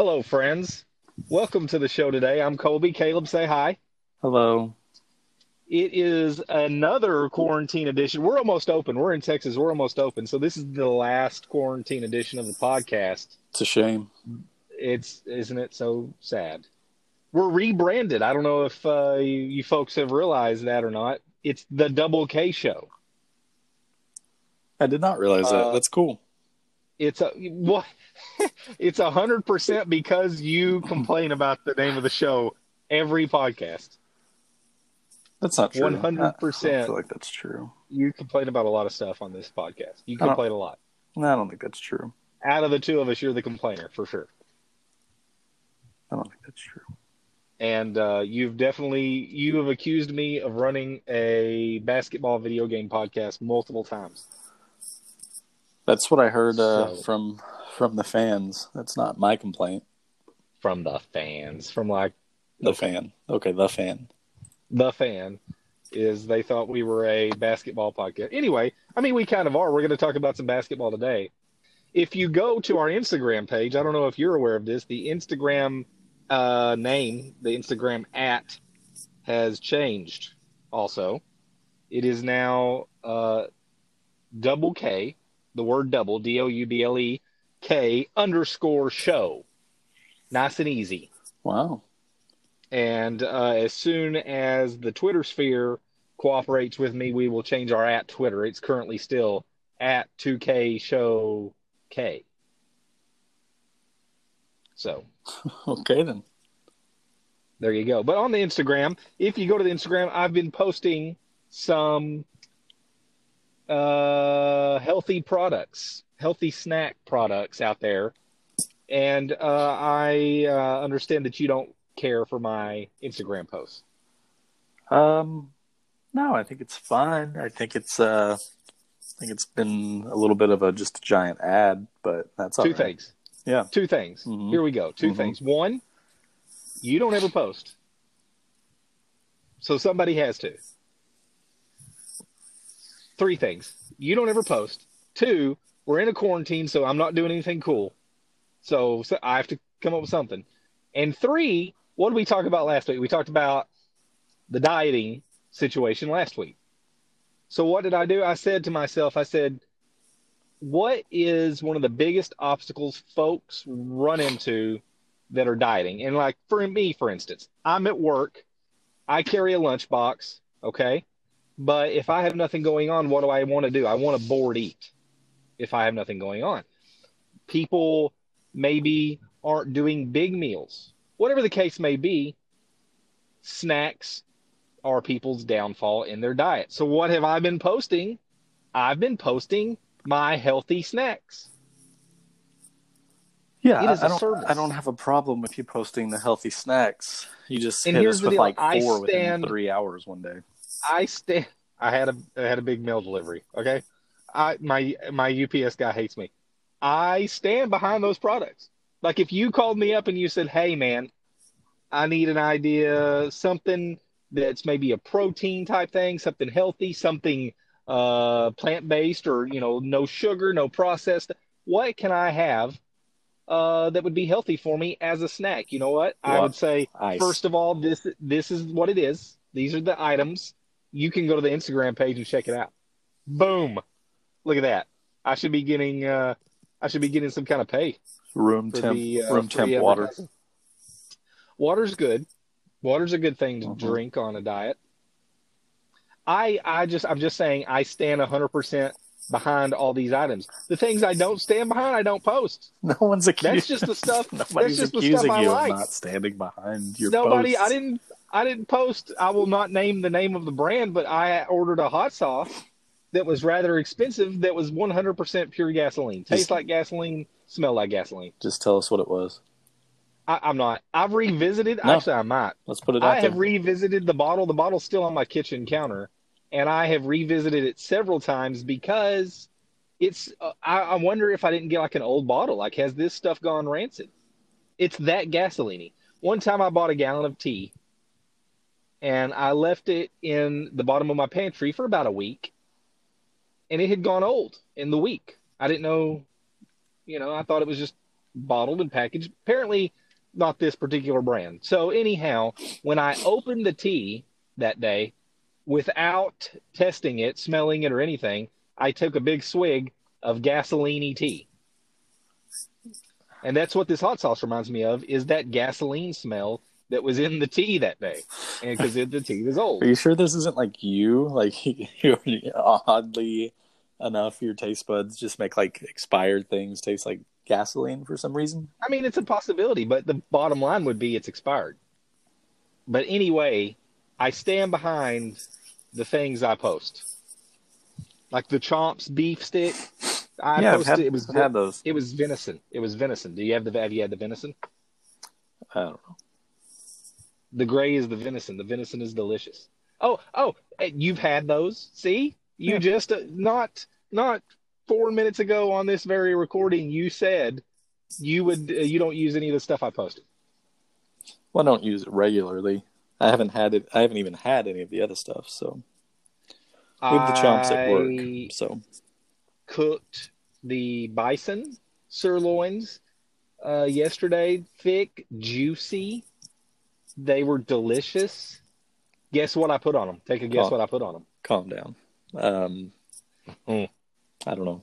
Hello, friends. Welcome to the show today. I'm Kolby. Kaleb, say hi. Hello. It is another quarantine edition. We're almost open. We're in Texas. We're almost open. So this is the last quarantine edition of the podcast. It's a shame. It's isn't it so sad? We're rebranded. I don't know if uh, you, you folks have realized that or not. It's the Double K Show. I did not realize that. Uh, That's cool. It's a what? it's a hundred percent because you complain about the name of the show every podcast. That's not true. 100%. I feel like that's true. You complain about a lot of stuff on this podcast. You complain a lot. I don't think that's true. Out of the two of us, you're the complainer for sure. I don't think that's true. And uh, you've definitely you have accused me of running a basketball video game podcast multiple times. That's what I heard uh, So- from from the fans. That's not my complaint. from the fans, from like The fan. Okay, the fan. the fan, is they thought we were a basketball podcast. Anyway, I mean, we kind of are. We're going to talk about some basketball today. If you go to our Instagram page, I don't know if you're aware of this, the Instagram uh, name, the Instagram at, has changed also. It is now uh, double K, the word double, D O U B L E K underscore show. Nice and easy. Wow. And uh, as soon as the Twitter sphere cooperates with me, we will change our at Twitter. It's currently still at 2K Show K. So Okay then. there you go. But on the Instagram, if you go to the Instagram, I've been posting some uh, healthy products, healthy snack products out there. And uh, I uh, understand that you don't care for my Instagram posts. Um, no, I think it's fine. I think it's uh, I think it's been a little bit of a just a giant ad, but that's all Two right. things. Yeah. Two things. Mhm. Here we go. 2 Mhm. things. One, you don't ever post. So somebody has to. Three things. You don't ever post. Two, we're in a quarantine, so I'm not doing anything cool. So, so I have to come up with something. And three, what did we talk about last week? We talked about the dieting situation last week. So what did I do? I said to myself, I said, what is one of the biggest obstacles folks run into that are dieting? And like for me, for instance, I'm at work, I carry a lunchbox, okay? But if I have nothing going on, what do I want to do? I want to board eat if I have nothing going on. People maybe aren't doing big meals. Whatever the case may be, snacks are people's downfall in their diet. So what have I been posting? I've been posting my healthy snacks. Yeah, It is I, I don't. I don't have a problem with you posting the healthy snacks. You just And hit us with deal, like I four stand- within three hours one day. I stand. I had a I had a big mail delivery. Okay, I my my UPS guy hates me. I stand behind those products. Like if you called me up and you said, "Hey, man, I need an idea, something that's maybe a protein type thing, something healthy, something uh, plant based, or you know, no sugar, no processed. What can I have uh, that would be healthy for me as a snack?" You know what? I would say Ice. First of all, this this is what it is. These are the items. You can go to the Instagram page and check it out. Boom! Look at that. I should be getting uh, I should be getting some kind of pay room temp, the uh, room temp water. Water's good. Water's a good thing to Mhm. drink on a diet. I I just I'm just saying I stand 100% behind all these items. The things I don't stand behind, I don't post. No one's accusing. That's just the stuff- Nobody's that's just the accusing you like. of not standing behind your Nobody, posts. I didn't, I didn't post. I will not name the name of the brand, but I ordered a hot sauce that was rather expensive. That was 100% pure gasoline. Tastes Just- like gasoline, smell like gasoline. Just tell us what it was. I, I'm not. I've revisited. No. Actually, I might. Let's put it out I have there. revisited the bottle. The bottle's still on my kitchen counter, and I have revisited it several times because it's. Uh, I, I wonder if I didn't get like an old bottle. Like, has this stuff gone rancid? It's that gasoline One time I bought a gallon of tea, and I left it in the bottom of my pantry for about a week, and it had gone old in the week. I didn't know, you know, I thought it was just bottled and packaged. Apparently, not this particular brand. So anyhow, when I opened the tea that day, without testing it, smelling it, or anything, I took a big swig of gasoline tea. And that's what this hot sauce reminds me of is that gasoline smell that was in the tea that day. Because the tea was old. Are you sure this isn't like you? Like you're oddly enough, your taste buds just make like expired things taste like gasoline for some reason? I mean, it's a possibility, but the bottom line would be it's expired. But anyway, I stand behind the things I post. Like the Chomps beef stick. I yeah, posted had, it was I've had those. it was venison. It was venison. Do you have the have you had the venison? I don't know. The gray is the venison. The venison is delicious. Oh, oh, eh, you've had those. See? You Yeah. just uh, not not 4 minutes ago on this very recording you said you would uh, you don't use any of the stuff I posted. Well, I don't use it regularly. I haven't had it. I haven't even had any of the other stuff. So with the chomps at work. So cooked the bison sirloins uh, yesterday. Thick, juicy. They were delicious. Guess what I put on them? Take a guess Oh. what I put on them. calm down. Um, Mm. I don't know.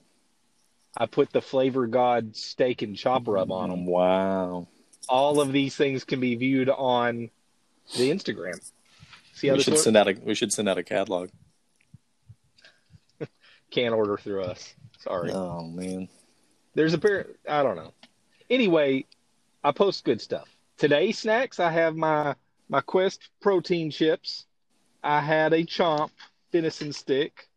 I put the Flavor God steak and chop rub on them. Wow. All of these things can be viewed on the Instagram. See how We should works? send out a we should send out a catalog. Can't order through us. Sorry. Oh man. There's a pair. I don't know. Anyway, I post good stuff. Today snacks. I have my my Quest protein chips. I had a Chomp venison stick.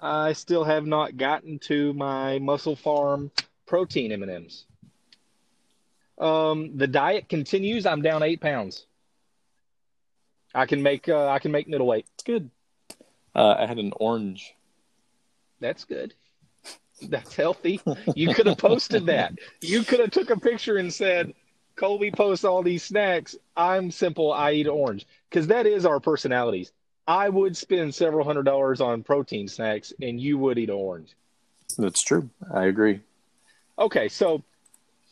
I still have not gotten to my Muscle Farm protein M and M's. Um, the diet continues. I'm down eight pounds. I can make uh, I can make middleweight. It's good. Uh, I had an orange. That's good. That's healthy. You could have posted that. You could have took a picture and said, "Kolby posts all these snacks. I'm simple. I eat orange." Because that is our personalities. I would spend several hundred dollars on protein snacks, and you would eat orange. That's true. I agree. Okay, so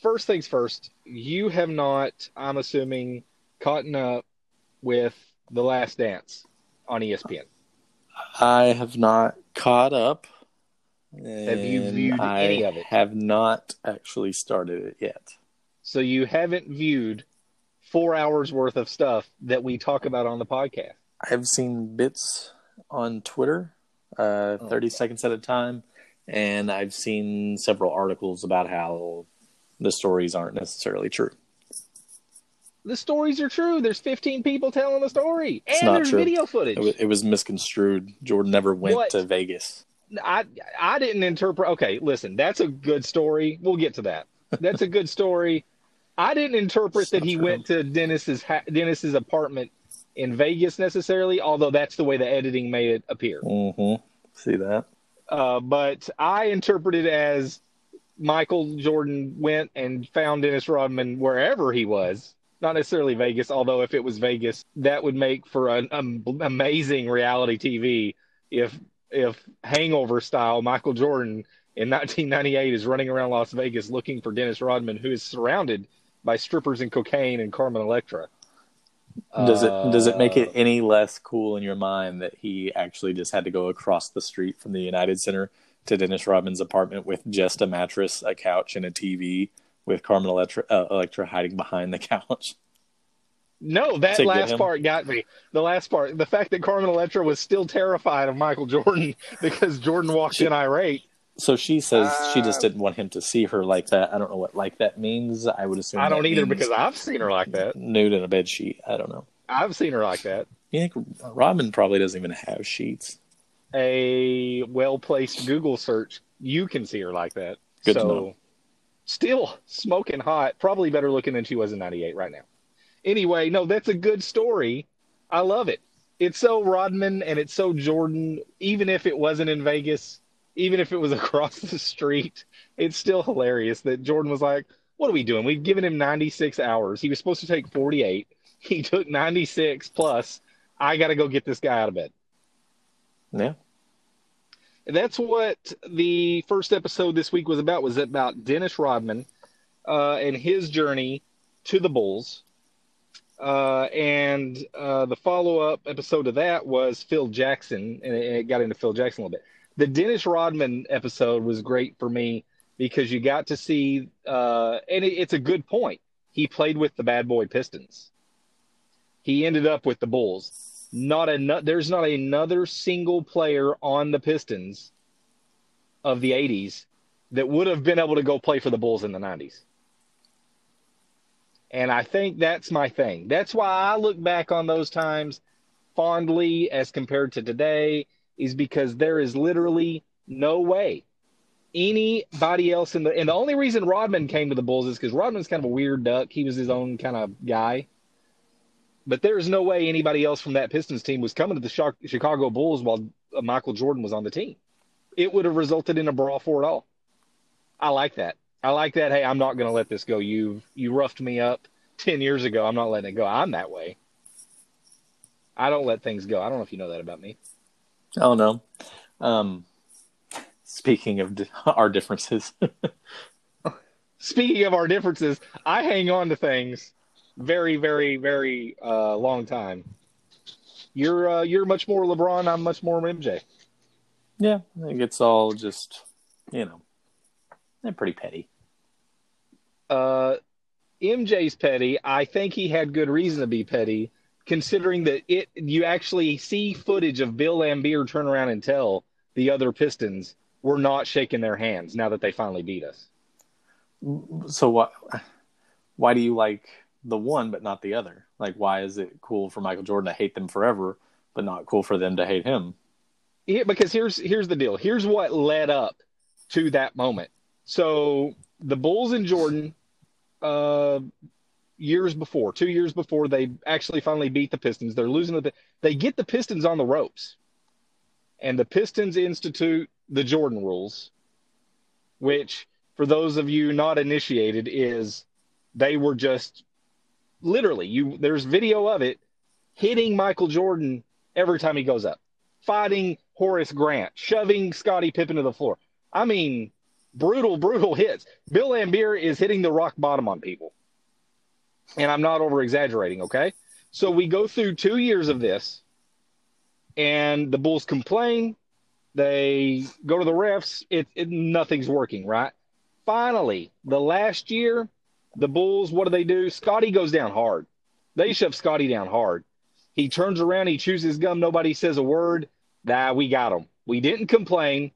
first things first, you have not, I'm assuming, caught up with The Last Dance on ESPN. I have not caught up. Have you viewed I any of it? Have not actually started it yet. So you haven't viewed four hours worth of stuff that we talk about on the podcast. I've seen bits on Twitter, uh, Oh. 30 seconds at a time, and I've seen several articles about how the stories aren't necessarily true. The stories are true. There's 15 people telling the story, It's and there's true. video footage. It was, it was misconstrued. Jordan never went What? to Vegas. I I didn't interpret. Okay, listen, that's a good story. We'll get to that. That's a good story. I didn't interpret that he went to Dennis's ha- Dennis's apartment in Vegas necessarily, although that's the way the editing made it appear. Mm-hmm. See that? Uh, but I interpreted as Michael Jordan went and found Dennis Rodman wherever he was, not necessarily Vegas. Although if it was Vegas, that would make for an um, amazing reality TV. If if Hangover style Michael Jordan in 1998 is running around Las Vegas looking for Dennis Rodman, who is surrounded by strippers and cocaine and Carmen Electra. Does it does it make it Uh, any less cool in your mind that he actually just had to go across the street from the United Center to Dennis Rodman's apartment with just a mattress, a couch, and a TV, with Carmen Electra, uh, Electra hiding behind the couch? No, that last part got me. The last part, the fact that Carmen Electra was still terrified of Michael Jordan because Jordan walked She- in irate. So she says she just Uh, didn't want him to see her like that. I don't know what like that means. I would assume I don't either because I've seen her like that. nude in a bed sheet. I don't know. I've seen her like that. You think Rodman probably doesn't even have sheets? A well placed Google search, you can see her like that. Good to so, know. still smoking hot. Probably better looking than she was in '98 right now. Anyway, no, that's a good story. I love it. It's so Rodman and it's so Jordan. Even if it wasn't in Vegas, even if it was across the street, it's still hilarious that Jordan was like, "What are we doing? We've given him 96 hours. He was supposed to take 48. He took 96 plus. I got to go get this guy out of bed." Yeah. That's what the first episode this week was about. Was about Dennis Rodman. uh, and his journey to the Bulls. Uh, and uh, the follow up episode to that was Phil Jackson, and it, it got into Phil Jackson a little bit. The Dennis Rodman episode was great for me because you got to see, uh, and it, it's a good point. He played with the Bad Boy Pistons. He ended up with the Bulls. Not a there's not another single player on the Pistons of the '80s that would have been able to go play for the Bulls in the '90s. And I think that's my thing. That's why I look back on those times fondly as compared to today, is because there is literally no way anybody else in the and the only reason Rodman came to the Bulls is because Rodman's kind of a weird duck. He was his own kind of guy. But there's no way anybody else from that Pistons team was coming to the Chicago Bulls while uh, Michael Jordan was on the team. It would have resulted in a brawl for it all. I like that. I like that. Hey, I'm not going to let this go. You you roughed me up ten years ago. I'm not letting it go. I'm that way. I don't let things go. I don't know if you know that about me. Oh no. Um, speaking of di- our differences. speaking of our differences, I hang on to things very, very, very uh, long time. You're uh, you're much more LeBron. I'm much more MJ. Yeah, I think it's all just you know, they're pretty petty. Uh, MJ's petty. I think he had good reason to be petty, considering that it you actually see footage of Bill Laimbeer turn around and tell the other Pistons we're not shaking their hands now that they finally beat us. So what? Why do you like the one but not the other? Like, why is it cool for Michael Jordan to hate them forever, but not cool for them to hate him? Yeah, because here's here's the deal. Here's what led up to that moment. So the Bulls and Jordan, uh, years before, two years before they actually finally beat the Pistons, they're losing the. They get the Pistons on the ropes, and the Pistons institute the Jordan rules, which for those of you not initiated is they were just literally you there's video of it hitting Michael Jordan every time he goes up, fighting Horace Grant, shoving Scottie Pippen to the floor. I mean, brutal, brutal hits. Bill Laimbeer is hitting the rock bottom on people. And I'm not over exaggerating, okay? So we go through two years of this, and the Bulls complain. They go to the refs. It, it nothing's working, right? Finally, the last year, the Bulls, what do they do? Scottie goes down hard. They shove Scottie down hard. He turns around, he chews his gum. Nobody says a word. Nah, we got him. We didn't complain.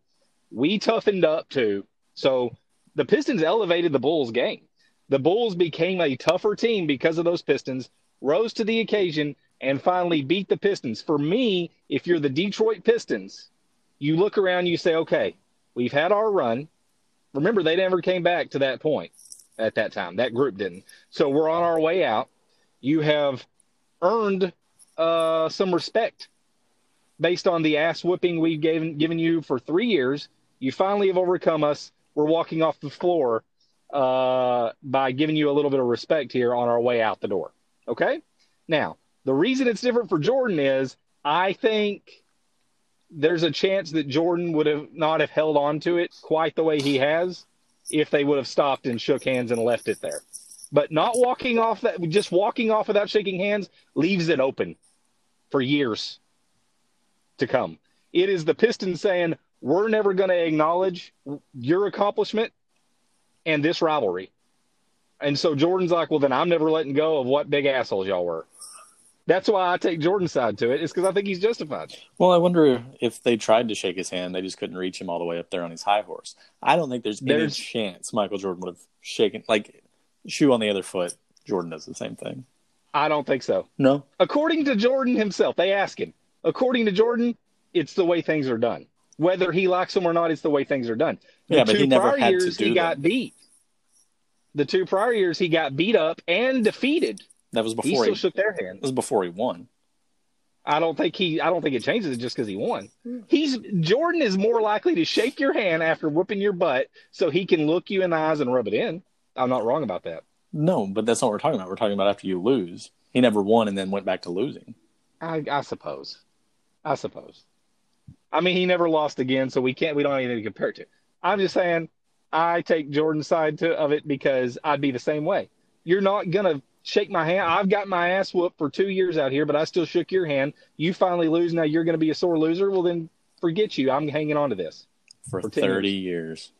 We toughened up too. So the Pistons elevated the Bulls' game. The Bulls became a tougher team because of those Pistons, rose to the occasion, and finally beat the Pistons. For me, if you're the Detroit Pistons, you look around, you say, okay, we've had our run. Remember, they never came back to that point at that time. That group didn't. So we're on our way out. You have earned uh, some respect based on the ass whooping we've given given you for three years. You finally have overcome us. We're walking off the floor uh, by giving you a little bit of respect here on our way out the door. Okay. Now, the reason it's different for Jordan is I think there's a chance that Jordan would have not have held on to it quite the way he has if they would have stopped and shook hands and left it there. But not walking off that, just walking off without shaking hands leaves it open for years to come. It is the Pistons saying, we're never going to acknowledge your accomplishment and this rivalry. And so Jordan's like, well, then I'm never letting go of what big assholes y'all were. That's why I take Jordan's side to it, is because I think he's justified. Well, I wonder if they tried to shake his hand, they just couldn't reach him all the way up there on his high horse. I don't think there's, there's... any chance Michael Jordan would have shaken, like, shoe on the other foot. Jordan does the same thing. I don't think so. No. According to Jordan himself, they ask him. According to Jordan, it's the way things are done. Whether he likes them or not, it's the way things are done. The yeah, but he never had years, to do he them. got beat. The two prior years, he got beat up and defeated. That was before he still he shook their hand. That was before he won. I don't think he. I don't think it changes just because he won. Hmm. He's Jordan is more likely to shake your hand after whooping your butt, so he can look you in the eyes and rub it in. I'm not wrong about that. No, but that's not what we're talking about. We're talking about after you lose. He never won and then went back to losing. I, I suppose. I suppose. I mean, he never lost again, so we can't. We don't have anything to compare it to. I'm just saying, I take Jordan's side to, of it because I'd be the same way. You're not gonna shake my hand. I've got my ass whooped for two years out here, but I still shook your hand. You finally lose. Now you're going to be a sore loser. Well, then forget you. I'm hanging on to this for, for 30 years. years.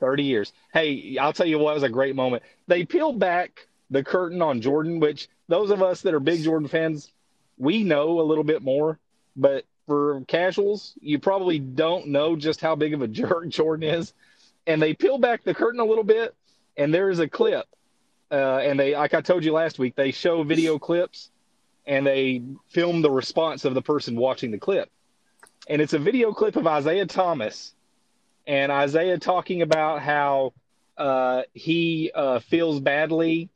30 years. Hey, I'll tell you what was a great moment. They peeled back the curtain on Jordan, which those of us that are big Jordan fans, we know a little bit more. But for casuals, you probably don't know just how big of a jerk Jordan is. And they peel back the curtain a little bit, and there's a clip uh, and they, like I told you last week, they show video clips and they film the response of the person watching the clip. And it's a video clip of Isiah Thomas and Isiah talking about how uh, he uh, feels badly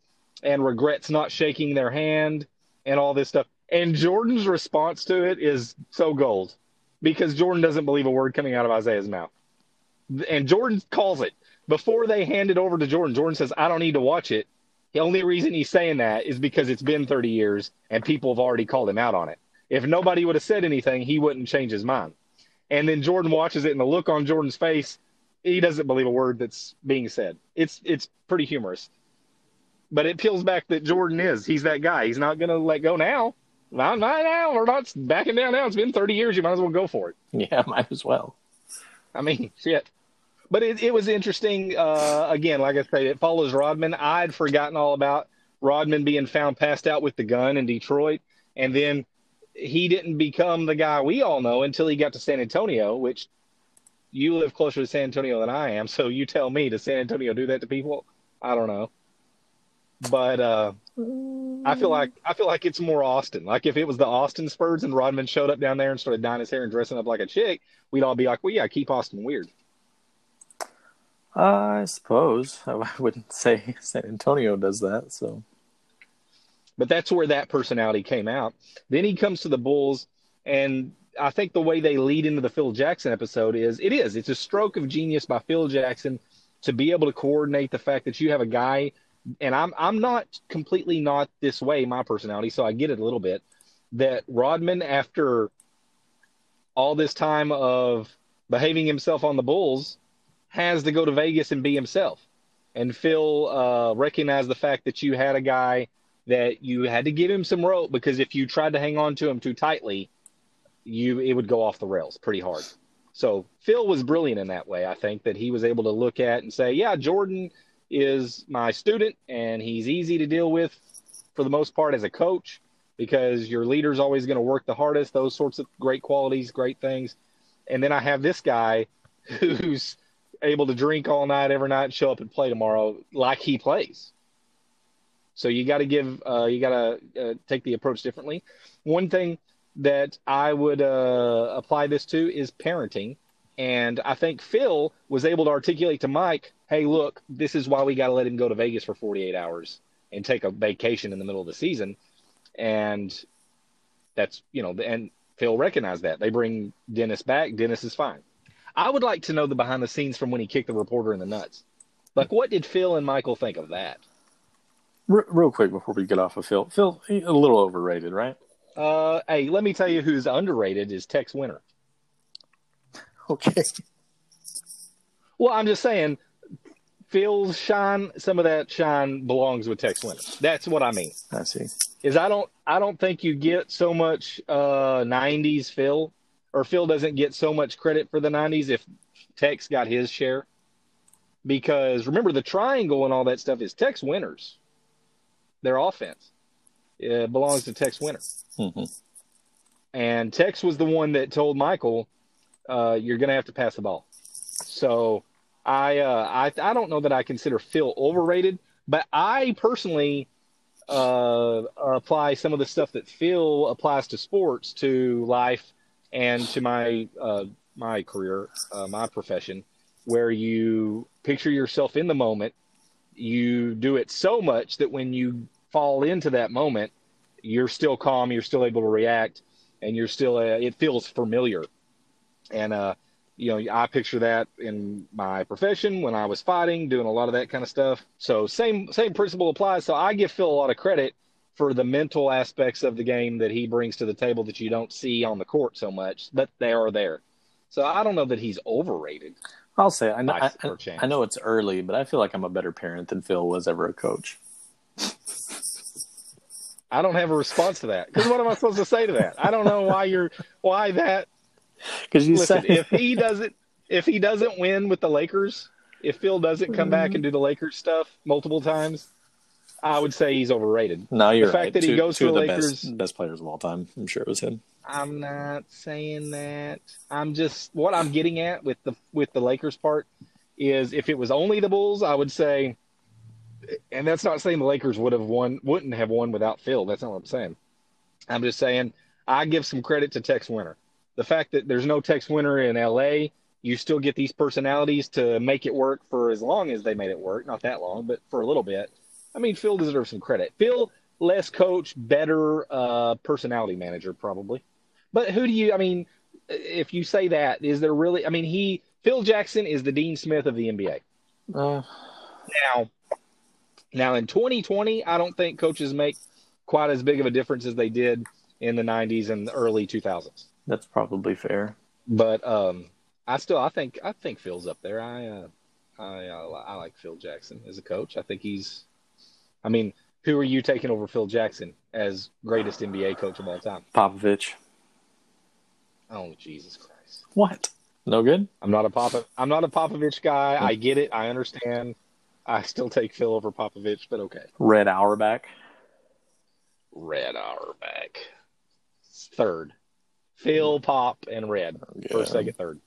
and regrets not shaking their hand and all this stuff. And Jordan's response to it is so gold because Jordan doesn't believe a word coming out of Isiah's mouth. And Jordan calls it before they hand it over to Jordan. Jordan says, I don't need to watch it. The only reason he's saying that is because it's been 30 years and people have already called him out on it. If nobody would have said anything, he wouldn't change his mind. And then Jordan watches it, and the look on Jordan's face, he doesn't believe a word that's being said. It's it's pretty humorous, but it peels back that Jordan is. He's that guy. He's not going to let go now. Not, not now. We're not backing down now. It's been 30 years. You might as well go for it. Yeah, might as well. I mean, shit but it, it was interesting. Uh, again, like I say, it follows Rodman. I'd forgotten all about Rodman being found passed out with the gun in Detroit, and then he didn't become the guy we all know until he got to San Antonio, which you live closer to San Antonio than I am. So you tell me, does San Antonio do that to people? I don't know. But uh, I feel like I feel like it's more Austin. Like if it was the Austin Spurs and Rodman showed up down there and started dyeing his hair and dressing up like a chick, we'd all be like, "Well, yeah, keep Austin weird." I suppose I wouldn't say San Antonio does that. So, but that's where that personality came out. Then he comes to the Bulls, and I think the way they lead into the Phil Jackson episode is it is it's a stroke of genius by Phil Jackson to be able to coordinate the fact that you have a guy, and I'm I'm not completely not this way my personality, so I get it a little bit. That Rodman, after all this time of behaving himself on the Bulls, has to go to Vegas and be himself. And Phil uh, recognized the fact that you had a guy that you had to give him some rope because if you tried to hang on to him too tightly, you it would go off the rails pretty hard. So Phil was brilliant in that way. I think that he was able to look at and say, "Yeah, Jordan is my student, and he's easy to deal with for the most part as a coach because your leader's always going to work the hardest. Those sorts of great qualities, great things. And then I have this guy who's able to drink all night every night show up and play tomorrow like he plays. So you got to give, uh, you got to uh, take the approach differently. One thing that I would uh, apply this to is parenting. And I think Phil was able to articulate to Mike, hey, look, this is why we got to let him go to Vegas for 48 hours and take a vacation in the middle of the season. And that's, you know, and Phil recognized that. They bring Dennis back. Dennis is fine. I would like to know the behind the scenes from when he kicked the reporter in the nuts. Like, what did Phil and Michael think of that? real quick before we get off of Phil, Phil, a little overrated, right? Uh, hey, let me tell you who's underrated is Tex Winter. Okay. Well, I'm just saying, Phil's shine, some of that shine belongs with Tex Winter. That's what I mean. I see. Is I don't, I don't think you get so much uh, '90s Phil or Phil doesn't get so much credit for the 90s if Tex got his share. Because remember, the triangle and all that stuff is Tex Winters. Their offense it belongs to Tex Winter. Mm-hmm. And Tex was the one that told Michael, uh, "You're going to have to pass the ball." So I, uh, I, I don't know that I consider Phil overrated, but I personally uh, apply some of the stuff that Phil applies to sports to life and to my uh, my career, uh, my profession, where you picture yourself in the moment. You do it so much that when you fall into that moment, you're still calm, you're still able to react, and you're still uh, it feels familiar. And uh, you know, I picture that in my profession when I was fighting, doing a lot of that kind of stuff. So same same principle applies. So I give Phil a lot of credit for the mental aspects of the game that he brings to the table that you don't see on the court so much, but they are there. So I don't know that he's overrated. I'll say I know, I, Nice for a change. I know it's early, but I feel like I'm a better parent than Phil was ever a coach. I don't have a response to that because what am I supposed to say to that? I don't know why you're why that. Because you Listen, said if he doesn't if he doesn't win with the Lakers, if Phil doesn't come back and do the Lakers stuff multiple times, I would say he's overrated. no, you're the fact right. that he goes two to of the the Lakers- best, best players of all time. I'm sure it was him. I'm not saying that. I'm just what I'm getting at with the with the Lakers part is if it was only the Bulls, I would say, and that's not saying the Lakers would have won, wouldn't have won without Phil. That's not what I'm saying. I'm just saying I give some credit to Tex Winter. The fact that there's no Tex Winter in LA, you still get these personalities to make it work for as long as they made it work. Not that long, but for a little bit. I mean, Phil deserves some credit. Phil, less coach, better uh, personality manager, probably. But who do you? I mean, if you say that, is there really? I mean, he Phil Jackson is the Dean Smith of the NBA Uh, now. Now in 2020, I don't think coaches make quite as big of a difference as they did in the 90s and the early 2000s. That's probably fair. But um, I still, I think, I think Phil's up there. I, uh, I, uh, I like Phil Jackson as a coach. I think he's. I mean, who are you taking over Phil Jackson as greatest NBA coach of all time? Popovich. Oh Jesus Christ! What? No good? I'm not a Pop. I'm not a Popovich guy. I get it. I understand. I still take Phil over Popovich, but okay. Red Auerbach. Red Auerbach, third. Phil, mm-hmm. Pop, and Red. Yeah. First, second, third.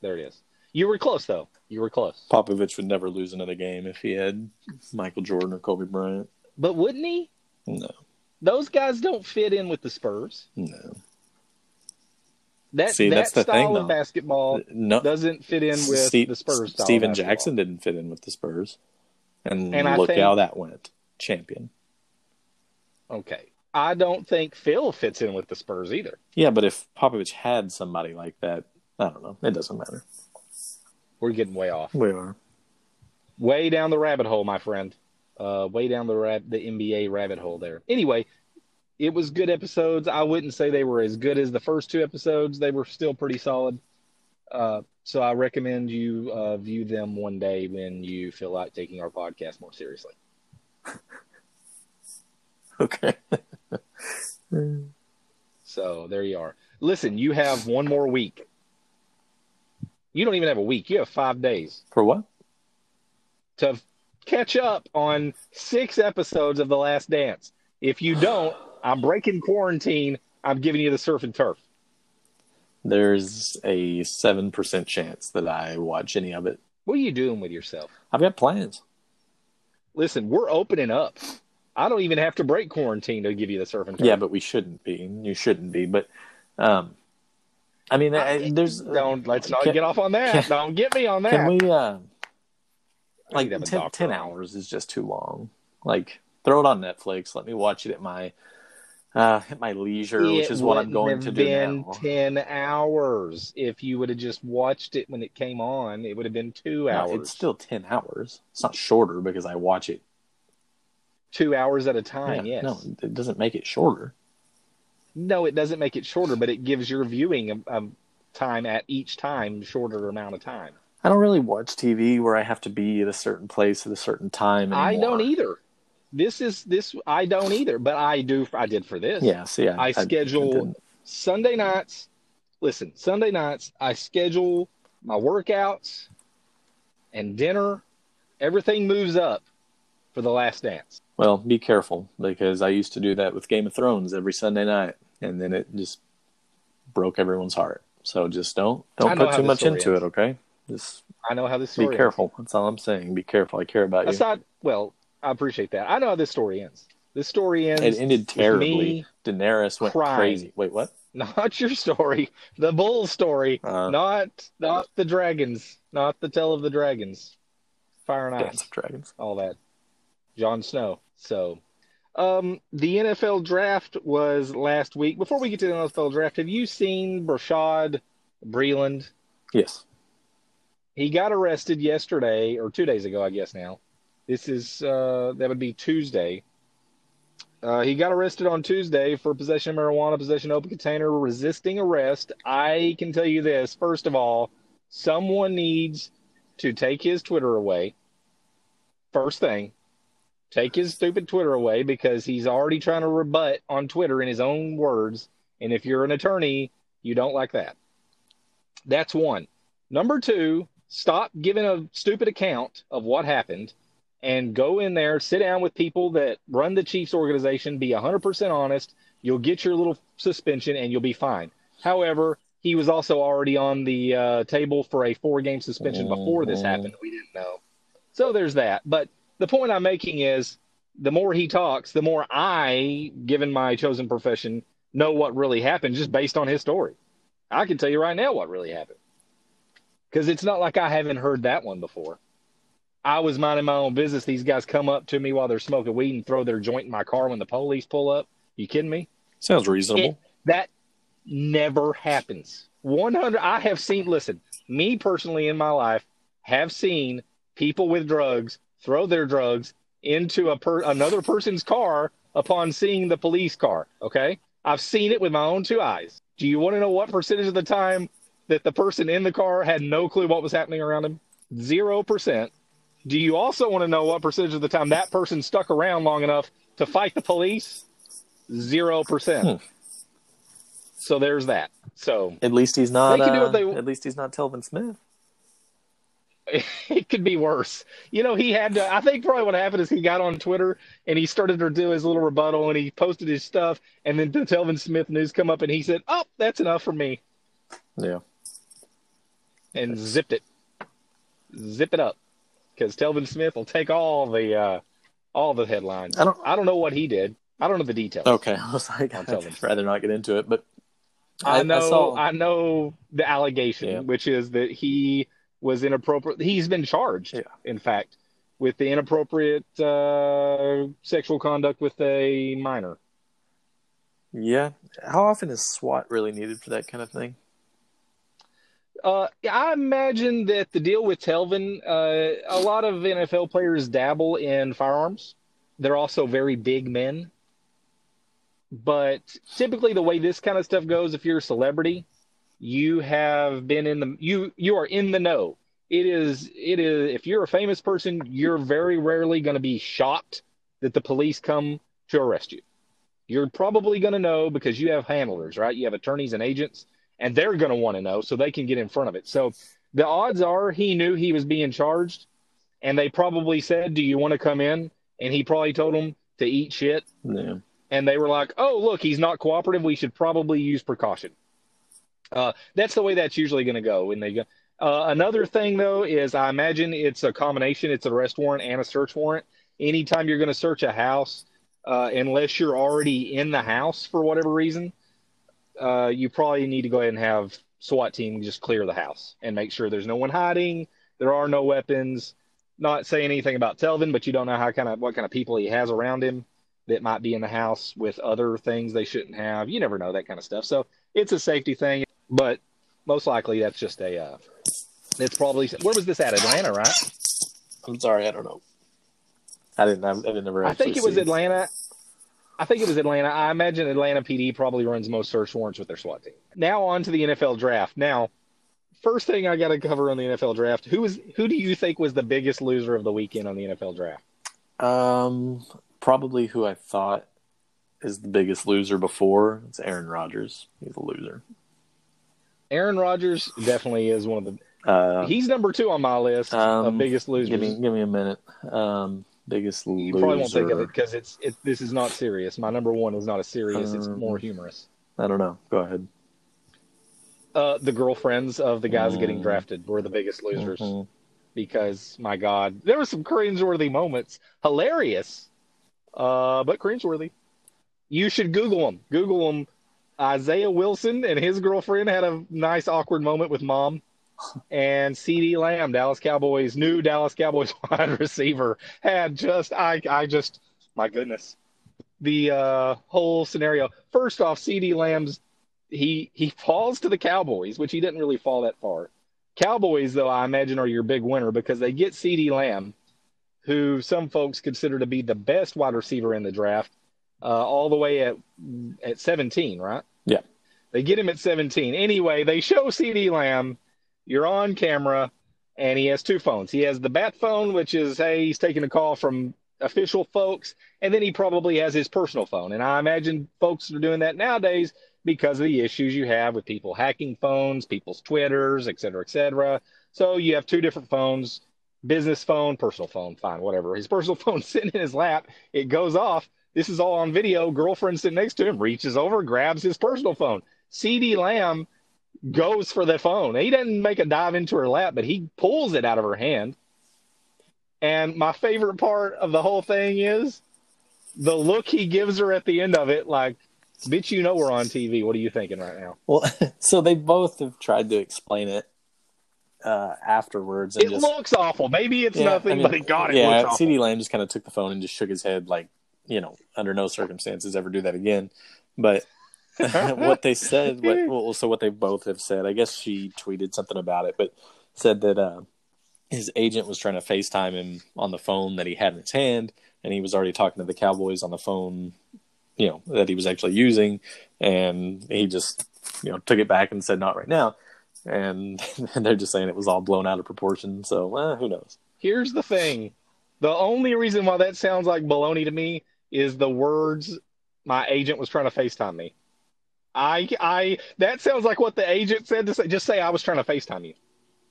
There it is. You were close though. You were close. Popovich would never lose another game if he had Michael Jordan or Kobe Bryant. But wouldn't he? No, Those guys don't fit in with the Spurs. no, That See, that that's the style thing, of basketball no. doesn't fit in with Steve- the Spurs style. Stephen. Jackson didn't fit in with the Spurs, and, And look think- how that went. Champion. Okay. I don't think Phil fits in with the Spurs either. Yeah, but if Popovich had somebody like that, I don't know. It doesn't matter. We're getting way off. We are. way down the rabbit hole, my friend. Uh, way down the rab- the NBA rabbit hole there. Anyway, it was good episodes. I wouldn't say they were as good as the first two episodes. They were still pretty solid. Uh, so I recommend you uh, view them one day when you feel like taking our podcast more seriously. Okay. So there you are. Listen, you have one more week. You don't even have a week. You have five days For what? to catch up on six episodes of The Last Dance. If you don't, I'm breaking quarantine. I'm giving you the surf and turf. There's a 7% chance that I watch any of it. What are you doing with yourself? I've got plans. Listen, we're opening up. I don't even have to break quarantine to give you the and. Yeah, but we shouldn't be. You shouldn't be. But, um, I mean, I, there's. don't let's not Can- get off on that. can- don't get me on that. Can we, uh, like need to have a 10, 10 hours is just too long. Like, throw it on Netflix. Let me watch it at my. Uh, at my leisure, which is what I'm going to do been now. Ten hours. If you would have just watched it when it came on, it would have been two No, hours. it's still 10 hours. It's not shorter because I watch it. Two hours at a time. Yeah, yes. No, it doesn't make it shorter. No, it doesn't make it shorter, but it gives your viewing of, time at each time shorter amount of time. I don't really watch TV where I have to be at a certain place at a certain time. I don't either. This is this. I don't either, but I do. I did for this. Yeah, see, I, I schedule didn't. Sunday nights. Listen, Sunday nights I schedule my workouts and dinner. Everything moves up for the last dance. Well, be careful because I used to do that with Game of Thrones every Sunday night, and then it just broke everyone's heart. So just don't don't put too much into ends. it, okay? Just I know how this be story. careful. That's all I'm saying. Be careful. I care about Ends. you. Aside, well, I appreciate that. I know how this story ends. This story ends. It ended terribly. Daenerys went crying. crazy. Wait, what? not your story, the bull story, Uh, not not the dragons, not the tale of the dragons, fire and Dance ice, of Dragons. all that. Jon Snow. So, um, the NFL draft was last week. Before we get to the NFL draft, have you seen Bashaud Breeland? Yes. He got arrested yesterday or two days ago, I guess. Now, this is uh, that would be Tuesday. Uh, he got arrested on Tuesday for possession of marijuana, possession of open container, resisting arrest. I can tell you this: first of all, Someone needs to take his Twitter away. First thing, take his stupid Twitter away because he's already trying to rebut on Twitter in his own words. And if you're an attorney, you don't like that. That's one. Number two, stop giving a stupid account of what happened and go in there, sit down with people that run the Chiefs organization, be 100% honest. You'll get your little suspension and you'll be fine. However, he was also already on the uh, table for a four game suspension before this happened. We didn't know. So there's that. But the point I'm making is the more he talks, the more I, given my chosen profession, know what really happened just based on his story. I can tell you right now what really happened. Because it's not like I haven't heard that one before. I was minding my own business. These guys come up to me while they're smoking weed and throw their joint in my car when the police pull up. You kidding me? Sounds reasonable. It, that never happens. 100 I have seen listen, me personally in my life have seen people with drugs throw their drugs into a per, another person's car upon seeing the police car, okay? I've seen it with my own two eyes. Do you want to know what percentage of the time that the person in the car had no clue what was happening around him? 0%. Do you also want to know what percentage of the time that person stuck around long enough to fight the police? 0%. Hmm. So there's that. So at least he's not. They can do what they, uh, at least he's not Telvin Smith. It could be worse. You know, he had to. I think probably what happened is he got on Twitter and he started to do his little rebuttal and he posted his stuff, and then the Telvin Smith news come up and he said, "Oh, that's enough for me." Yeah. And zipped it, zip it up, because Telvin Smith will take all the uh, all the headlines. I don't. I don't know what he did. I don't know the details. Okay, I was like, I'd rather not get into it, but I, I know, I, saw... I, know the allegation, yeah. which is that he was inappropriate. He's been charged, yeah. in fact, with the inappropriate uh, sexual conduct with a minor. Yeah. How often is SWAT really needed for that kind of thing? Uh, I imagine that the deal with Telvin, uh, a lot of NFL players dabble in firearms. They're also very big men. But typically, the way this kind of stuff goes, if you're a celebrity, you have been in the you you are in the know. It is it is if you're a famous person, you're very rarely going to be shocked that the police come to arrest you. You're probably going to know because you have handlers, right? You have attorneys and agents, and they're going to want to know so they can get in front of it. So the odds are he knew he was being charged, and they probably said, "Do you want to come in?" And he probably told them to eat shit. Yeah and they were like, "Oh, look, he's not cooperative. We should probably use precaution." Uh, that's the way that's usually going to go when they go. Uh, another thing, though, is I imagine it's a combination. It's an arrest warrant and a search warrant. Anytime you're going to search a house, uh, unless you're already in the house for whatever reason, uh, you probably need to go ahead and have SWAT team just clear the house and make sure there's no one hiding. There are no weapons. Not saying anything about Telvin, but you don't know how kind of what kind of people he has around him that might be in the house with other things they shouldn't have. You never know that kind of stuff. So it's a safety thing, but most likely that's just a. Uh, it's probably where was this at Atlanta, right? I'm sorry, I don't know. I didn't. I, didn't ever. I think it was Atlanta. I think it was Atlanta. I imagine Atlanta PD probably runs most search warrants with their SWAT team. Now on to the NFL draft. Now, first thing I got to cover on the NFL draft: who is who do you think was the biggest loser of the weekend on the NFL draft? Um, probably who I thought is the biggest loser before. It's Aaron Rodgers. He's a loser. Aaron Rodgers definitely is one of the. Uh, he's number two on my list um, of biggest losers. Give me, give me a minute. Um, biggest loser. You probably won't think of it because it's it. This is not serious. My number one is not a serious. Um, it's more humorous. I don't know. Go ahead. Uh, the girlfriends of the guys mm. getting drafted were the biggest losers mm-hmm. because my God, there were some cringeworthy moments. Hilarious uh, but cringeworthy. You should Google them. Google them. Isaiah Wilson and his girlfriend had a nice awkward moment with mom. And CeeDee Lamb, Dallas Cowboys, new Dallas Cowboys wide receiver, had just I I just my goodness. The uh, whole scenario. First off, CeeDee Lamb's he he falls to the Cowboys, which he didn't really fall that far. Cowboys, though, I imagine are your big winner because they get CeeDee Lamb who some folks consider to be the best wide receiver in the draft, uh, all the way at at 17, right? Yeah. They get him at 17. Anyway, they show CeeDee Lamb. you're on camera, and he has two phones. He has the bat phone, which is hey, he's taking a call from official folks, and then he probably has his personal phone. And I imagine folks are doing that nowadays because of the issues you have with people hacking phones, people's Twitters, et cetera, et cetera. So you have two different phones business phone, personal phone, fine, whatever. His personal phone sitting in his lap. It goes off. This is all on video. Girlfriend sitting next to him reaches over, grabs his personal phone. CeeDee Lamb goes for the phone. He doesn't make a dive into her lap, but he pulls it out of her hand. And my favorite part of the whole thing is the look he gives her at the end of it, like, bitch, you know we're on TV. What are you thinking right now? Well, so they both have tried to explain it uh, afterwards. it just, looks awful. Maybe it's yeah, nothing, I mean, but it got it. Yeah, CeeDee Lamb just kind of took the phone and just shook his head, like, you know, under no circumstances ever do that again. But what they said, what, well, so what they both have said, I guess she tweeted something about it, but said that uh, his agent was trying to FaceTime him on the phone that he had in his hand, and he was already talking to the Cowboys on the phone, you know, that he was actually using, and he just, you know, took it back and said, not right now and, and they're just saying it was all blown out of proportion. So eh, who knows? Here's the thing: the only reason why that sounds like baloney to me is the words my agent was trying to FaceTime me. I I that sounds like what the agent said to say. Just say I was trying to FaceTime you,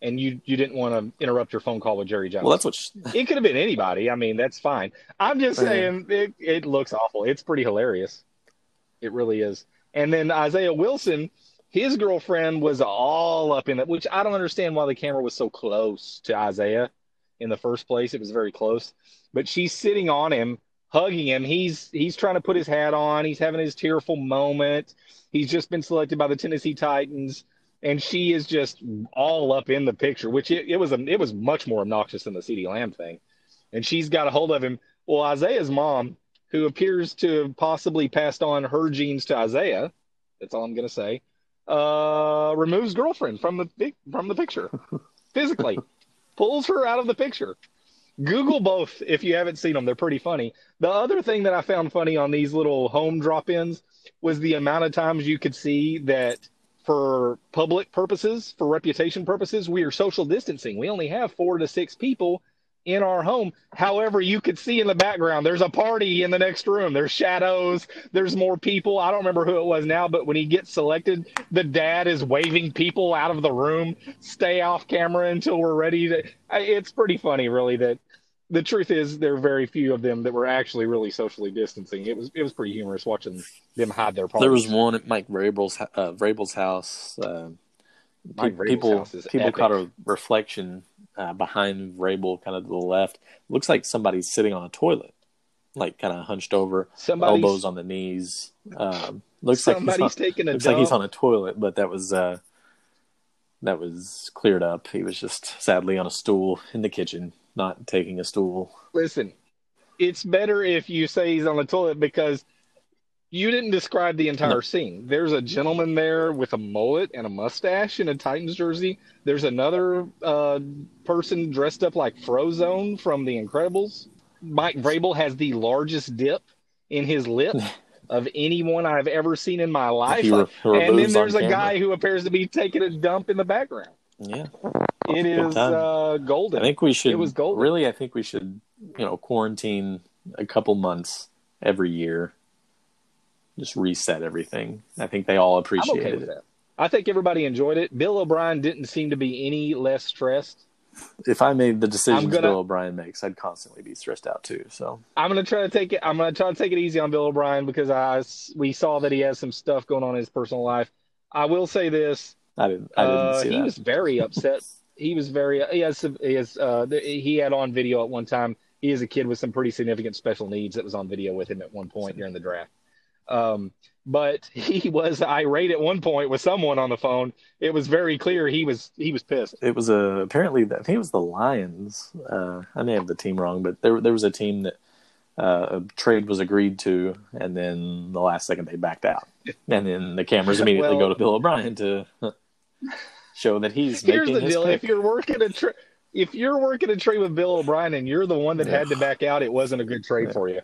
and you you didn't want to interrupt your phone call with Jerry Jones. Well, that's what she... it could have been anybody. I mean, that's fine. I'm just saying it it looks awful. It's pretty hilarious. It really is. And then Isaiah Wilson his girlfriend was all up in it, which I don't understand why the camera was so close to Isaiah in the first place. It was very close, but she's sitting on him, hugging him. He's he's trying to put his hat on. He's having his tearful moment. He's just been selected by the Tennessee Titans, and she is just all up in the picture, which it, it was a, it was much more obnoxious than the CeeDee Lamb thing. And she's got a hold of him. Well, Isaiah's mom, who appears to have possibly passed on her genes to Isaiah, that's all I'm going to say uh, removes girlfriend from the from the picture physically, pulls her out of the picture. Google both if you haven't seen them; they're pretty funny. The other thing that I found funny on these little home drop-ins was the amount of times you could see that for public purposes, for reputation purposes, we are social distancing. We only have four to six people in our home. However, you could see in the background, there's a party in the next room. There's shadows. There's more people. I don't remember who it was now, but when he gets selected, the dad is waving people out of the room. Stay off camera until we're ready to. It's pretty funny, really. That the truth is, there are very few of them that were actually really socially distancing. It was it was pretty humorous watching them hide their parties. There was one at Mike Vrabel's uh, Vrabel's house. Uh, Mike people people epic. caught a reflection uh, behind Vrabel, kind of to the left. Looks like somebody's sitting on a toilet, like kind of hunched over, somebody's, elbows on the knees. Um, looks like he's on, taking a looks dump. like he's on a toilet, but that was uh, that was cleared up. He was just sadly on a stool in the kitchen, not taking a stool. Listen, it's better if you say he's on the toilet because you didn't describe the entire no. scene. There's a gentleman there with a mullet and a mustache in a Titans jersey. There's another uh, person dressed up like Frozone from The Incredibles. Mike Vrabel has the largest dip in his lip of anyone I've ever seen in my life. Re- and then there's a camera. guy who appears to be taking a dump in the background. Yeah, it is uh, golden. I think we should. It was golden. Really, I think we should. You know, quarantine a couple months every year just reset everything. I think they all appreciated okay it. That. I think everybody enjoyed it. Bill O'Brien didn't seem to be any less stressed. If I made the decisions gonna, Bill O'Brien makes, I'd constantly be stressed out too. So I'm gonna try to take it. I'm gonna try to take it easy on Bill O'Brien because I we saw that he has some stuff going on in his personal life. I will say this. I didn't. I didn't uh, see he that. was very upset. He was very. He has. He has. Uh, he had on video at one time. He is a kid with some pretty significant special needs that was on video with him at one point during the draft. Um, but he was irate at one point with someone on the phone. It was very clear he was he was pissed. It was a apparently I think it was the Lions. Uh, I may have the team wrong, but there there was a team that uh, a trade was agreed to, and then the last second they backed out, and then the cameras immediately well, go to Bill O'Brien to show that he's here's making the his deal: pick. if you're working a tra- if you're working a trade with Bill O'Brien and you're the one that had to back out, it wasn't a good trade for you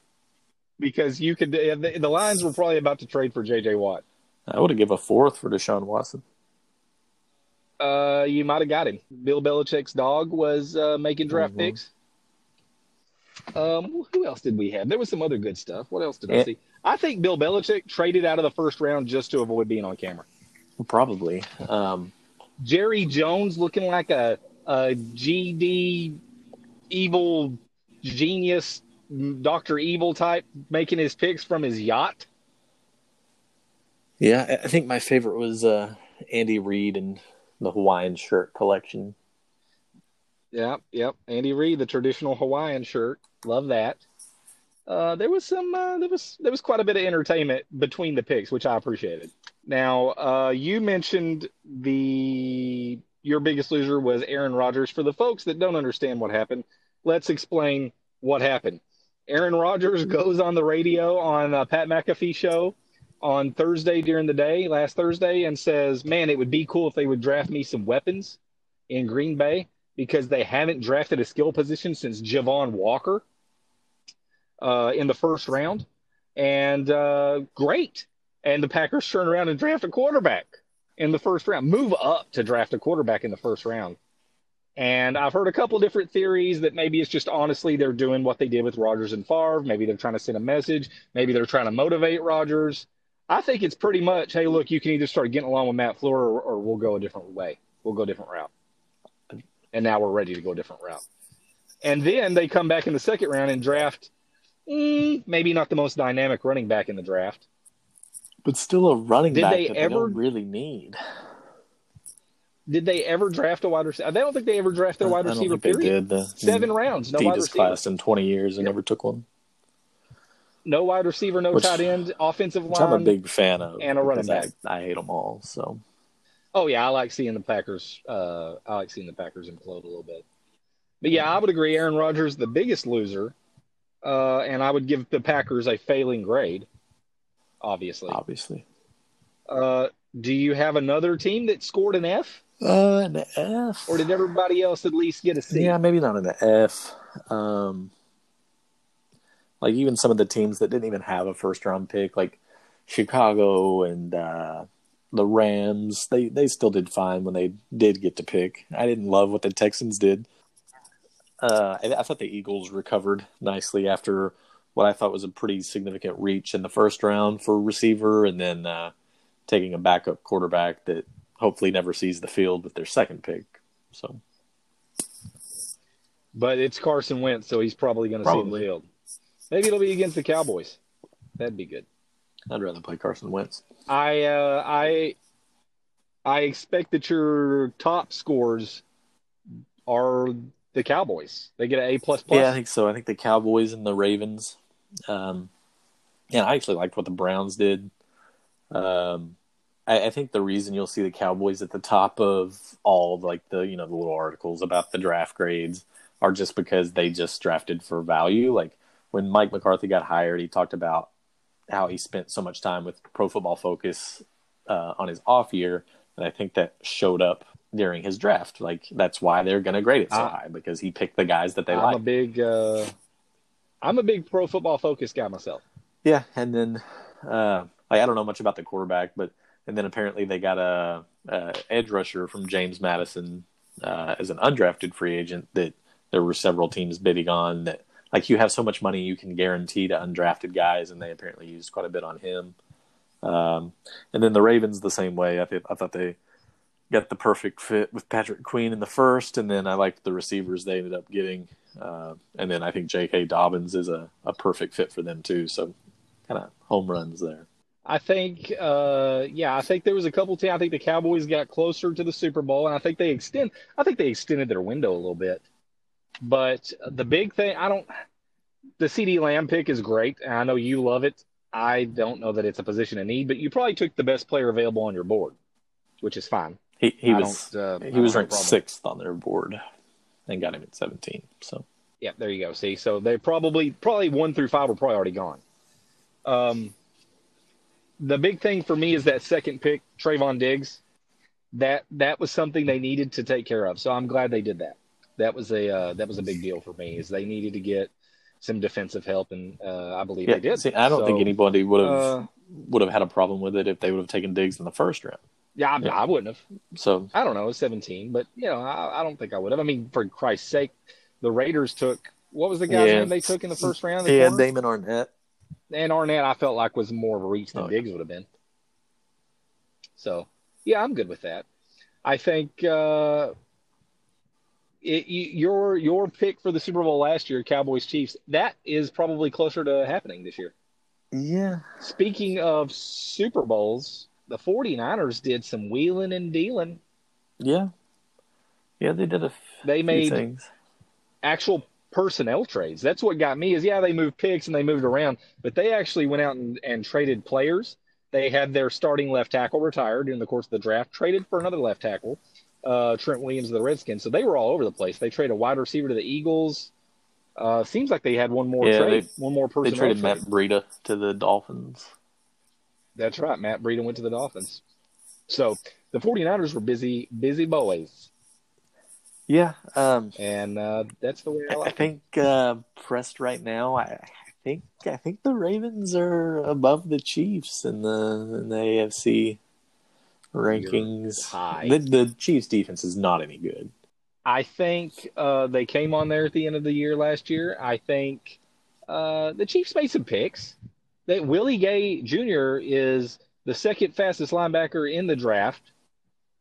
because you could. The, the Lions were probably about to trade for J.J. Watt. I would have give a fourth for Deshaun Watson. Uh, you might have got him. Bill Belichick's dog was uh, making draft Mhm. picks. Um, who else did we have? There was some other good stuff. What else did I see? I think Bill Belichick traded out of the first round just to avoid being on camera. Probably. Um, Jerry Jones looking like a, a GD evil genius, Doctor Evil type, making his picks from his yacht. yeah, I- I think my favorite was uh, Andy Reid and the Hawaiian shirt collection. Yep, yep. Andy Reid, the traditional Hawaiian shirt, love that. Uh, there was some, uh, there was there was quite a bit of entertainment between the picks, which I appreciated. Now, uh, you mentioned the your biggest loser was Aaron Rodgers. For the folks that don't understand what happened, let's explain what happened. Aaron Rodgers goes on the radio on uh, Pat McAfee show on Thursday during the day, last Thursday, and says, "Man, it would be cool if they would draft me some weapons in Green Bay because they haven't drafted a skill position since Javon Walker uh, in the first round." And uh, great, and the Packers turn around and draft a quarterback in the first round, move up to draft a quarterback in the first round. And I've heard a couple different theories that maybe it's just honestly they're doing what they did with Rodgers and Favre. Maybe they're trying to send a message. Maybe they're trying to motivate Rodgers. I think it's pretty much, hey, look, you can either start getting along with Matt LaFleur or, or we'll go a different way. We'll go a different route. And now we're ready to go a different route. And then they come back in the second round and draft mm, maybe not the most dynamic running back in the draft. But still a running Did back they that they ever- don't really need. Did they ever draft a wide receiver? I don't think they ever drafted a wide I receiver. they Period. did. The Seven rounds, no wide receiver. class in 20 years and Yep. never took one. No wide receiver, no Which- tight end, offensive Which I'm a big fan of. and a running back. I, I hate them all. So Oh yeah, I like seeing the Packers. Uh, I like seeing the Packers implode a little bit. But yeah, I would agree. Aaron Rodgers the biggest loser, uh, and I would give the Packers a failing grade. Obviously. obviously. Uh, do you have another team that scored an F, Uh, an F. or did everybody else at least get a C? Yeah, maybe not an F. Um, like even some of the teams that didn't even have a first round pick, like Chicago and uh, the Rams, they they still did fine when they did get to pick. I didn't love what the Texans did. Uh, I, I thought the Eagles recovered nicely after what I thought was a pretty significant reach in the first round for receiver, and then uh, taking a backup quarterback that hopefully never sees the field with their second pick. So. But it's Carson Wentz, so he's probably going to see the field. Maybe it'll be against the Cowboys. That'd be good. I'd rather play Carson Wentz. I uh, I I expect that your top scores are the Cowboys. They get an A plus Yeah, I think so. I think the Cowboys and the Ravens. Um, and I actually liked what the Browns did. Um, I, I think the reason you'll see the Cowboys at the top of all like the you know the little articles about the draft grades are just because they just drafted for value. Like when Mike McCarthy got hired, he talked about how he spent so much time with Pro Football Focus uh, on his off year, and I think that showed up during his draft. Like that's why they're going to grade it so I- high because he picked the guys that they I'm like. a big uh, I'm a big pro football focus guy myself. Yeah, and then uh, like, I don't know much about the quarterback, but and then apparently they got a, a edge rusher from James Madison uh, as an undrafted free agent that there were several teams bidding on. That like you have so much money you can guarantee to undrafted guys, and they apparently used quite a bit on him. Um, and then the Ravens the same way. I, th- I thought they got the perfect fit with Patrick Queen in the first, and then I liked the receivers they ended up getting. Uh, and then I think J.K. Dobbins is a, a perfect fit for them too. So kind of home runs there. I think, uh, yeah, I think there was a couple teams. I think the Cowboys got closer to the Super Bowl, and I think they extend. I think they extended their window a little bit. But the big thing, I don't. The CeeDee Lamb pick is great, and I know you love it. I don't know that it's a position of need, but you probably took the best player available on your board, which is fine. He he I was uh, he was have ranked sixth on their board, and got him at seventeen. So Yeah, there you go. See, so they probably probably one through five are probably already gone. Um, the big thing for me is that second pick, Trevon Diggs. That that was something they needed to take care of. So I'm glad they did that. That was a uh, that was a big deal for me. Is they needed to get some defensive help, and uh, I believe yeah, they did. see, I don't So, think anybody would have uh, would have had a problem with it if they would have taken Diggs in the first round. Yeah, I, Yeah. I wouldn't have. So I don't know, 17, but you know, I, I don't think I would have. I mean, for Christ's sake, the Raiders took what was the guy's Yeah. name they took in the first round? The yeah? Damon Arnette. and Arnette, I felt like was more of a reach than Oh, yeah. Diggs would have been. So, yeah, I'm good with that. I think uh, it, your your pick for the Super Bowl last year, Cowboys Chiefs, that is probably closer to happening this year. Yeah, Speaking of Super Bowls, the 49ers did some wheeling and dealing. yeah, yeah. They did a f- They made things. actual personnel trades. That's what got me is yeah, they moved picks and they moved around, but they actually went out and, and traded players. They had their starting left tackle retired during the course of the draft, traded for another left tackle, uh, Trent Williams of the Redskins. So they were all over the place. They traded a wide receiver to the Eagles. Uh, seems like they had one more Yeah, trade, they- one more person. They traded trade. Matt Breida to the Dolphins. That's right. Matt Breida went to the Dolphins. So the 49ers were busy, busy boys. Yeah, um, And uh, that's the way I I like it. think uh, pressed right now. I, I think I think the Ravens are above the Chiefs in the in the AFC rankings. high. The, the Chiefs defense is not any good. I think uh, they came on there at the end of the year last year. I think uh, the Chiefs made some picks. That Willie Gay Jr. is the second fastest linebacker in the draft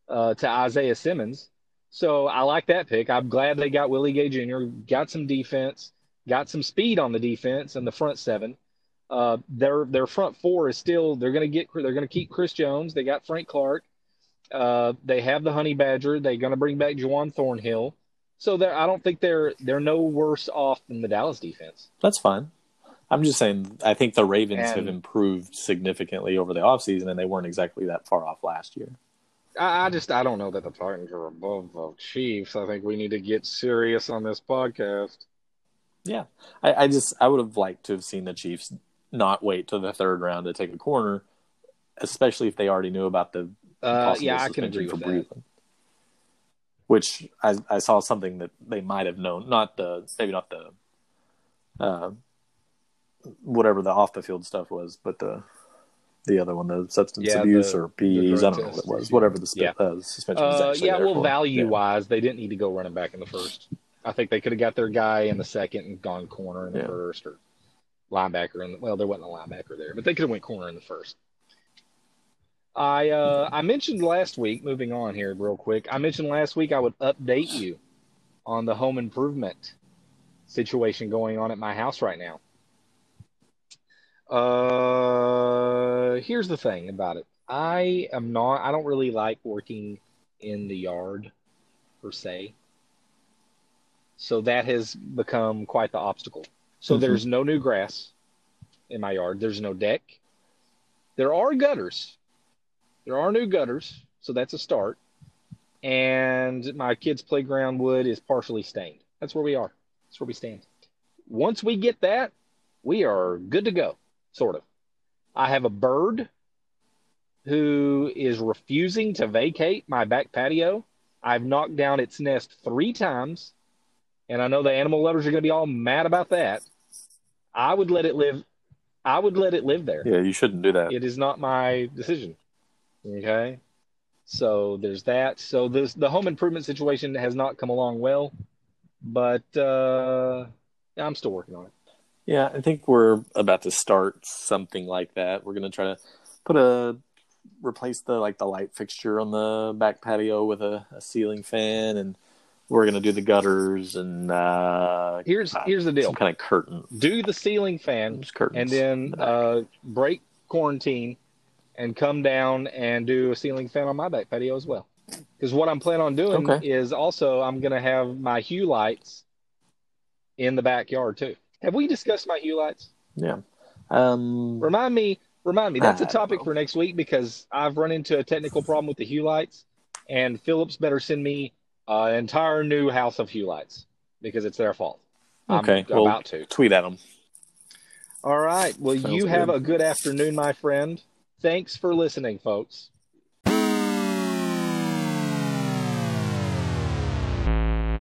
uh, to Isaiah Simmons. So I like that pick. I'm glad they got Willie Gay Jr. Got some defense, got some speed on the defense and the front seven. Uh, their their front four is still they're going to get they're going to keep Chris Jones. They got Frank Clark. Uh, they have the Honey Badger. They're going to bring back Juan Thornhill. So I don't think they're they're no worse off than the Dallas defense. That's fine. I'm just saying. I think the Ravens have improved significantly over the offseason, and they weren't exactly that far off last year. I, I just I don't know that the Titans are above the Chiefs. I think we need to get serious on this podcast. Yeah, I, I just I would have liked to have seen the Chiefs not wait till the third round to take a corner, especially if they already knew about the Uh, yeah, I can agree with that. breathing. Which I I saw something that they might have known, not the maybe not the uh, whatever the off the field stuff was, but the the other one, the substance Yeah, abuse the- or PEs, I don't know what it was, whatever the Yeah. uh, suspension was Uh, yeah, well, value wise, they didn't need to go running back in the first. I think they could have got their guy in the second and gone corner in the Yeah. first, or linebacker. And well, there wasn't a linebacker there, but they could have went corner in the first. I uh, I mentioned last week. Moving on here, real quick. I mentioned last week I would update you on the home improvement situation going on at my house right now. Uh, here's the thing about it. I am not. I don't really like working in the yard per se. So that has become quite the obstacle. So Mhm. there's no new grass in my yard. There's no deck. There are gutters. There are new gutters, so that's a start. And my kids' playground wood is partially stained. That's where we are. That's where we stand. Once we get that, we are good to go, sort of. I have a bird who is refusing to vacate my back patio. I've knocked down its nest three times, and I know the animal lovers are going to be all mad about that. I would let it live. I would let it live there. Yeah, you shouldn't do that. It is not my decision. Okay. So there's that. So this the home improvement situation has not come along well, but uh, I'm still working on it. Yeah, I think we're about to start something like that. We're gonna try to put a replace the like the light fixture on the back patio with a, a ceiling fan, and we're gonna do the gutters and uh, Here's uh, here's the deal. some kind of curtain, Do the ceiling fan and then uh, break quarantine and come down and do a ceiling fan on my back patio as well. Because what I'm planning on doing Okay. is also I'm going to have my hue lights in the backyard too. Have we discussed my hue lights? yeah. Um, Remind me, remind me. That's a I don't topic for next week because I've run into a technical problem with the hue lights, and Philips better send me uh, an entire new house of hue lights because it's their fault. okay, I'm well, about to. tweet at them. All right. Well, Sounds you have a good afternoon, my friend. Thanks for listening, folks.